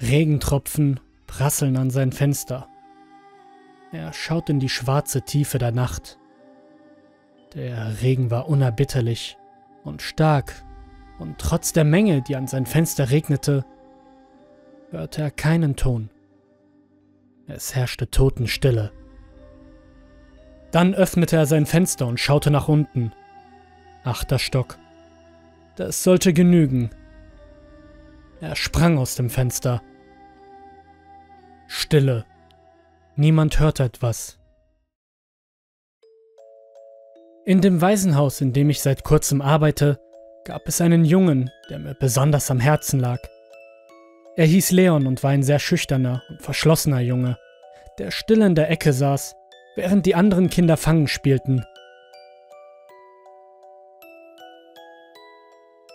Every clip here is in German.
Regentropfen prasseln an sein Fenster. Er schaut in die schwarze Tiefe der Nacht. Der Regen war unerbitterlich und stark, und trotz der Menge, die an sein Fenster regnete, hörte er keinen Ton. Es herrschte Totenstille. Dann öffnete er sein Fenster und schaute nach unten. Achter Stock. Das sollte genügen. Er sprang aus dem Fenster. Stille. Niemand hörte etwas. In dem Waisenhaus, in dem ich seit kurzem arbeite, gab es einen Jungen, der mir besonders am Herzen lag. Er hieß Leon und war ein sehr schüchterner und verschlossener Junge, der still in der Ecke saß, während die anderen Kinder Fangen spielten.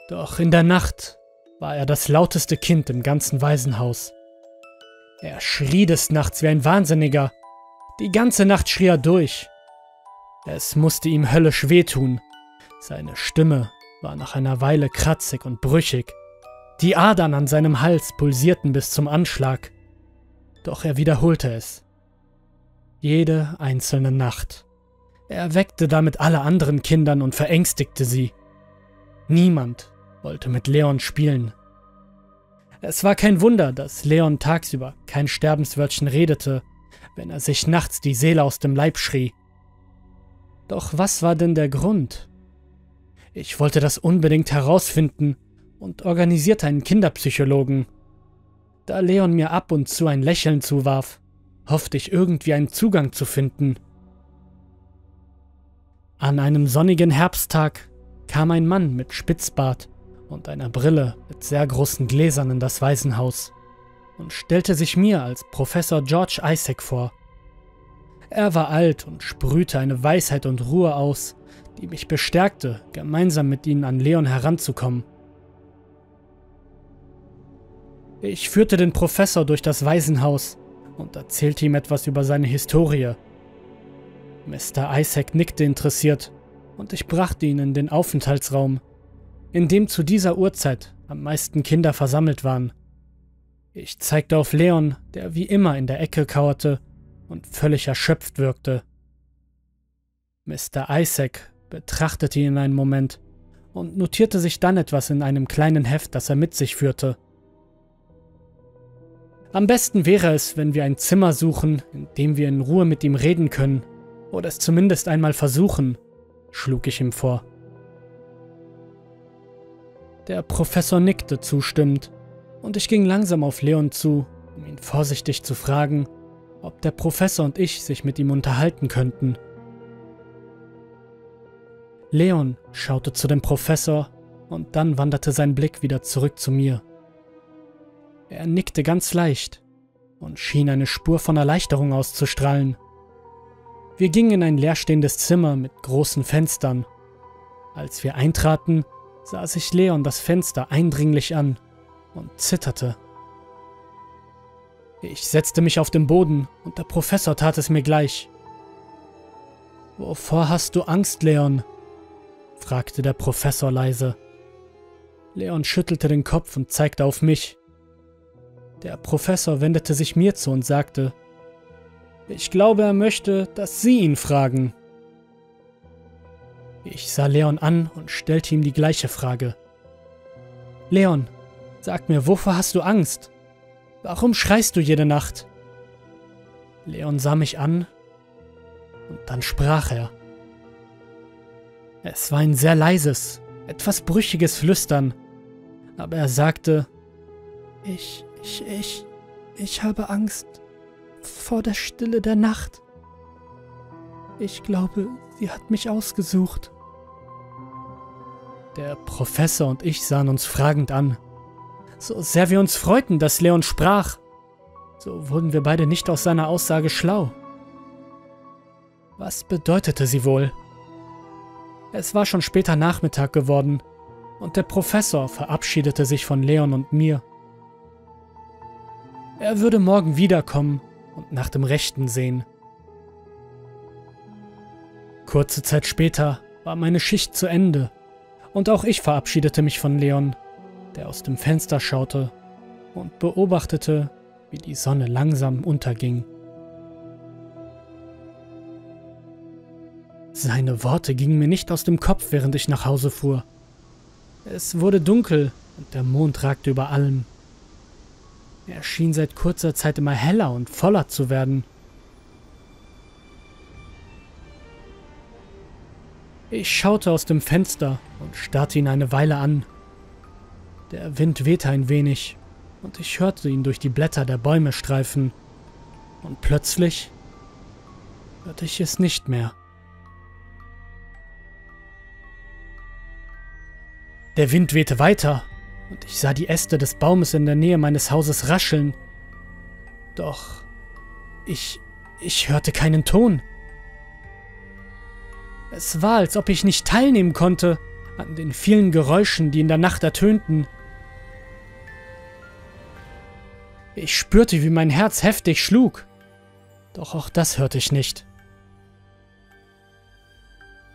Doch in der Nacht war er das lauteste Kind im ganzen Waisenhaus. Er schrie des Nachts wie ein Wahnsinniger. Die ganze Nacht schrie er durch. Es musste ihm höllisch wehtun. Seine Stimme war nach einer Weile kratzig und brüchig. Die Adern an seinem Hals pulsierten bis zum Anschlag. Doch er wiederholte es. Jede einzelne Nacht. Er erweckte damit alle anderen Kindern und verängstigte sie. Niemand wollte mit Leon spielen. Es war kein Wunder, dass Leon tagsüber kein Sterbenswörtchen redete, wenn er sich nachts die Seele aus dem Leib schrie. Doch was war denn der Grund? Ich wollte das unbedingt herausfinden und organisierte einen Kinderpsychologen. Da Leon mir ab und zu ein Lächeln zuwarf, hoffte ich irgendwie einen Zugang zu finden. An einem sonnigen Herbsttag kam ein Mann mit Spitzbart und einer Brille mit sehr großen Gläsern in das Waisenhaus und stellte sich mir als Professor George Isaac vor. Er war alt und sprühte eine Weisheit und Ruhe aus, die mich bestärkte, gemeinsam mit ihnen an Leon heranzukommen. Ich führte den Professor durch das Waisenhaus und erzählte ihm etwas über seine Historie. Mr. Isaac nickte interessiert und ich brachte ihn in den Aufenthaltsraum, in dem zu dieser Uhrzeit am meisten Kinder versammelt waren. Ich zeigte auf Leon, der wie immer in der Ecke kauerte und völlig erschöpft wirkte. Mr. Isaac betrachtete ihn einen Moment und notierte sich dann etwas in einem kleinen Heft, das er mit sich führte. Am besten wäre es, wenn wir ein Zimmer suchen, in dem wir in Ruhe mit ihm reden können, oder es zumindest einmal versuchen, schlug ich ihm vor. Der Professor nickte zustimmend, und ich ging langsam auf Leon zu, um ihn vorsichtig zu fragen, ob der Professor und ich sich mit ihm unterhalten könnten. Leon schaute zu dem Professor und dann wanderte sein Blick wieder zurück zu mir. Er nickte ganz leicht und schien eine Spur von Erleichterung auszustrahlen. Wir gingen in ein leerstehendes Zimmer mit großen Fenstern. Als wir eintraten, sah sich Leon das Fenster eindringlich an und zitterte. Ich setzte mich auf den Boden und der Professor tat es mir gleich. Wovor hast du Angst, Leon? fragte der Professor leise. Leon schüttelte den Kopf und zeigte auf mich. Der Professor wendete sich mir zu und sagte, ich glaube, er möchte, dass Sie ihn fragen. Ich sah Leon an und stellte ihm die gleiche Frage. Leon, sag mir, wovor hast du Angst? Warum schreist du jede Nacht? Leon sah mich an und dann sprach er. Es war ein sehr leises, etwas brüchiges Flüstern, aber er sagte, ich, ich, ich, ich habe Angst vor der Stille der Nacht. Ich glaube, sie hat mich ausgesucht. Der Professor und ich sahen uns fragend an. So sehr wir uns freuten, dass Leon sprach, so wurden wir beide nicht aus seiner Aussage schlau. Was bedeutete sie wohl? Es war schon später Nachmittag geworden und der Professor verabschiedete sich von Leon und mir. Er würde morgen wiederkommen und nach dem Rechten sehen. Kurze Zeit später war meine Schicht zu Ende und auch ich verabschiedete mich von Leon, der aus dem Fenster schaute und beobachtete, wie die Sonne langsam unterging. Seine Worte gingen mir nicht aus dem Kopf, während ich nach Hause fuhr. Es wurde dunkel und der Mond ragte über allem. Er schien seit kurzer Zeit immer heller und voller zu werden. Ich schaute aus dem Fenster und starrte ihn eine Weile an. Der Wind wehte ein wenig und ich hörte ihn durch die Blätter der Bäume streifen. Und plötzlich hörte ich es nicht mehr. Der Wind wehte weiter und ich sah die Äste des Baumes in der Nähe meines Hauses rascheln. Doch ich, ich hörte keinen Ton. Es war, als ob ich nicht teilnehmen konnte an den vielen Geräuschen, die in der Nacht ertönten. Ich spürte, wie mein Herz heftig schlug, doch auch das hörte ich nicht.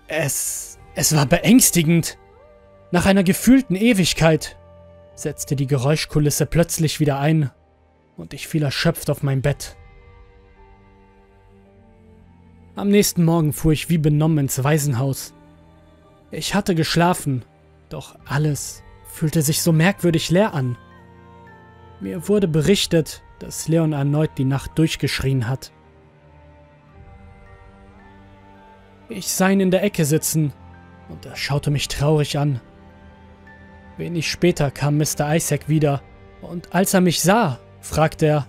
Es, es war beängstigend. Nach einer gefühlten Ewigkeit setzte die Geräuschkulisse plötzlich wieder ein und ich fiel erschöpft auf mein Bett. Am nächsten Morgen fuhr ich wie benommen ins Waisenhaus. Ich hatte geschlafen, doch alles fühlte sich so merkwürdig leer an. Mir wurde berichtet, dass Leon erneut die Nacht durchgeschrien hat. Ich sah ihn in der Ecke sitzen und er schaute mich traurig an. Wenig später kam Mr. Isaac wieder und als er mich sah, fragte er,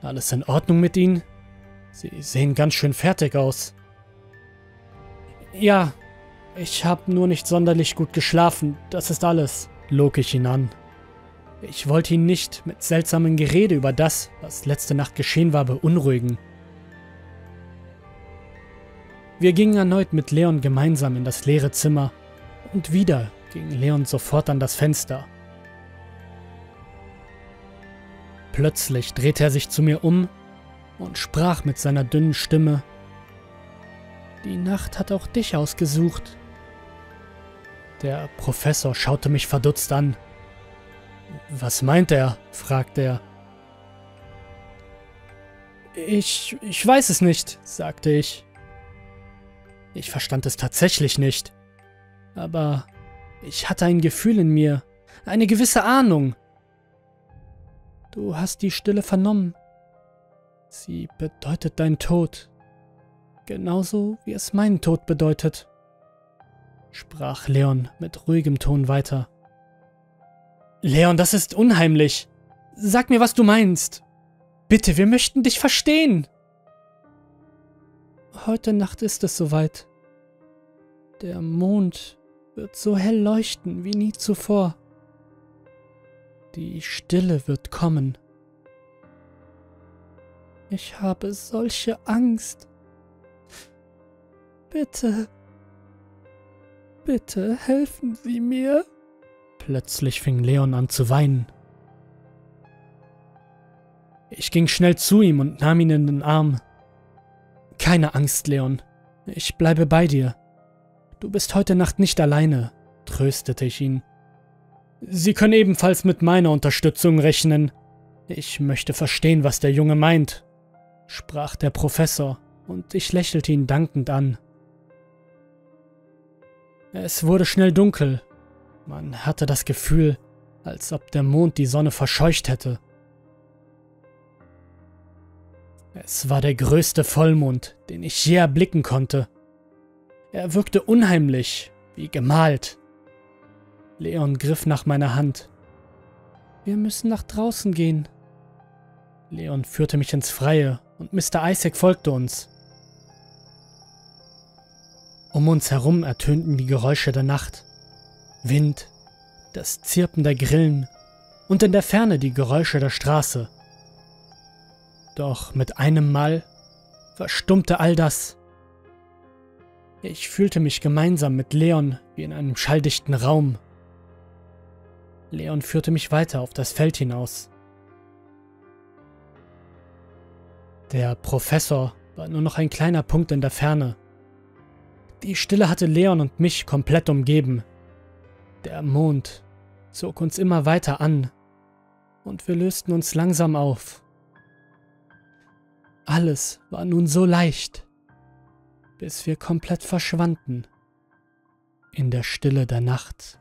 alles in Ordnung mit Ihnen? Sie sehen ganz schön fertig aus. Ja, ich habe nur nicht sonderlich gut geschlafen, das ist alles, log ich ihn an. Ich wollte ihn nicht mit seltsamen Gerede über das, was letzte Nacht geschehen war, beunruhigen. Wir gingen erneut mit Leon gemeinsam in das leere Zimmer und wieder ging Leon sofort an das Fenster. Plötzlich drehte er sich zu mir um und sprach mit seiner dünnen Stimme. Die Nacht hat auch dich ausgesucht. Der Professor schaute mich verdutzt an. Was meint er? fragte er. Ich, ich weiß es nicht, sagte ich. Ich verstand es tatsächlich nicht. Aber ich hatte ein Gefühl in mir, eine gewisse Ahnung. Du hast die Stille vernommen, Sie bedeutet dein Tod, genauso wie es meinen Tod bedeutet, sprach Leon mit ruhigem Ton weiter. Leon, das ist unheimlich. Sag mir, was du meinst. Bitte, wir möchten dich verstehen. Heute Nacht ist es soweit. Der Mond wird so hell leuchten wie nie zuvor. Die Stille wird kommen. Ich habe solche Angst. Bitte, bitte helfen Sie mir. Plötzlich fing Leon an zu weinen. Ich ging schnell zu ihm und nahm ihn in den Arm. Keine Angst, Leon. Ich bleibe bei dir. Du bist heute Nacht nicht alleine, tröstete ich ihn. Sie können ebenfalls mit meiner Unterstützung rechnen. Ich möchte verstehen, was der Junge meint sprach der Professor, und ich lächelte ihn dankend an. Es wurde schnell dunkel. Man hatte das Gefühl, als ob der Mond die Sonne verscheucht hätte. Es war der größte Vollmond, den ich je erblicken konnte. Er wirkte unheimlich, wie gemalt. Leon griff nach meiner Hand. Wir müssen nach draußen gehen. Leon führte mich ins Freie und Mr. Isaac folgte uns. Um uns herum ertönten die Geräusche der Nacht. Wind, das Zirpen der Grillen und in der Ferne die Geräusche der Straße. Doch mit einem Mal verstummte all das. Ich fühlte mich gemeinsam mit Leon wie in einem schalldichten Raum. Leon führte mich weiter auf das Feld hinaus. Der Professor war nur noch ein kleiner Punkt in der Ferne. Die Stille hatte Leon und mich komplett umgeben. Der Mond zog uns immer weiter an und wir lösten uns langsam auf. Alles war nun so leicht, bis wir komplett verschwanden in der Stille der Nacht.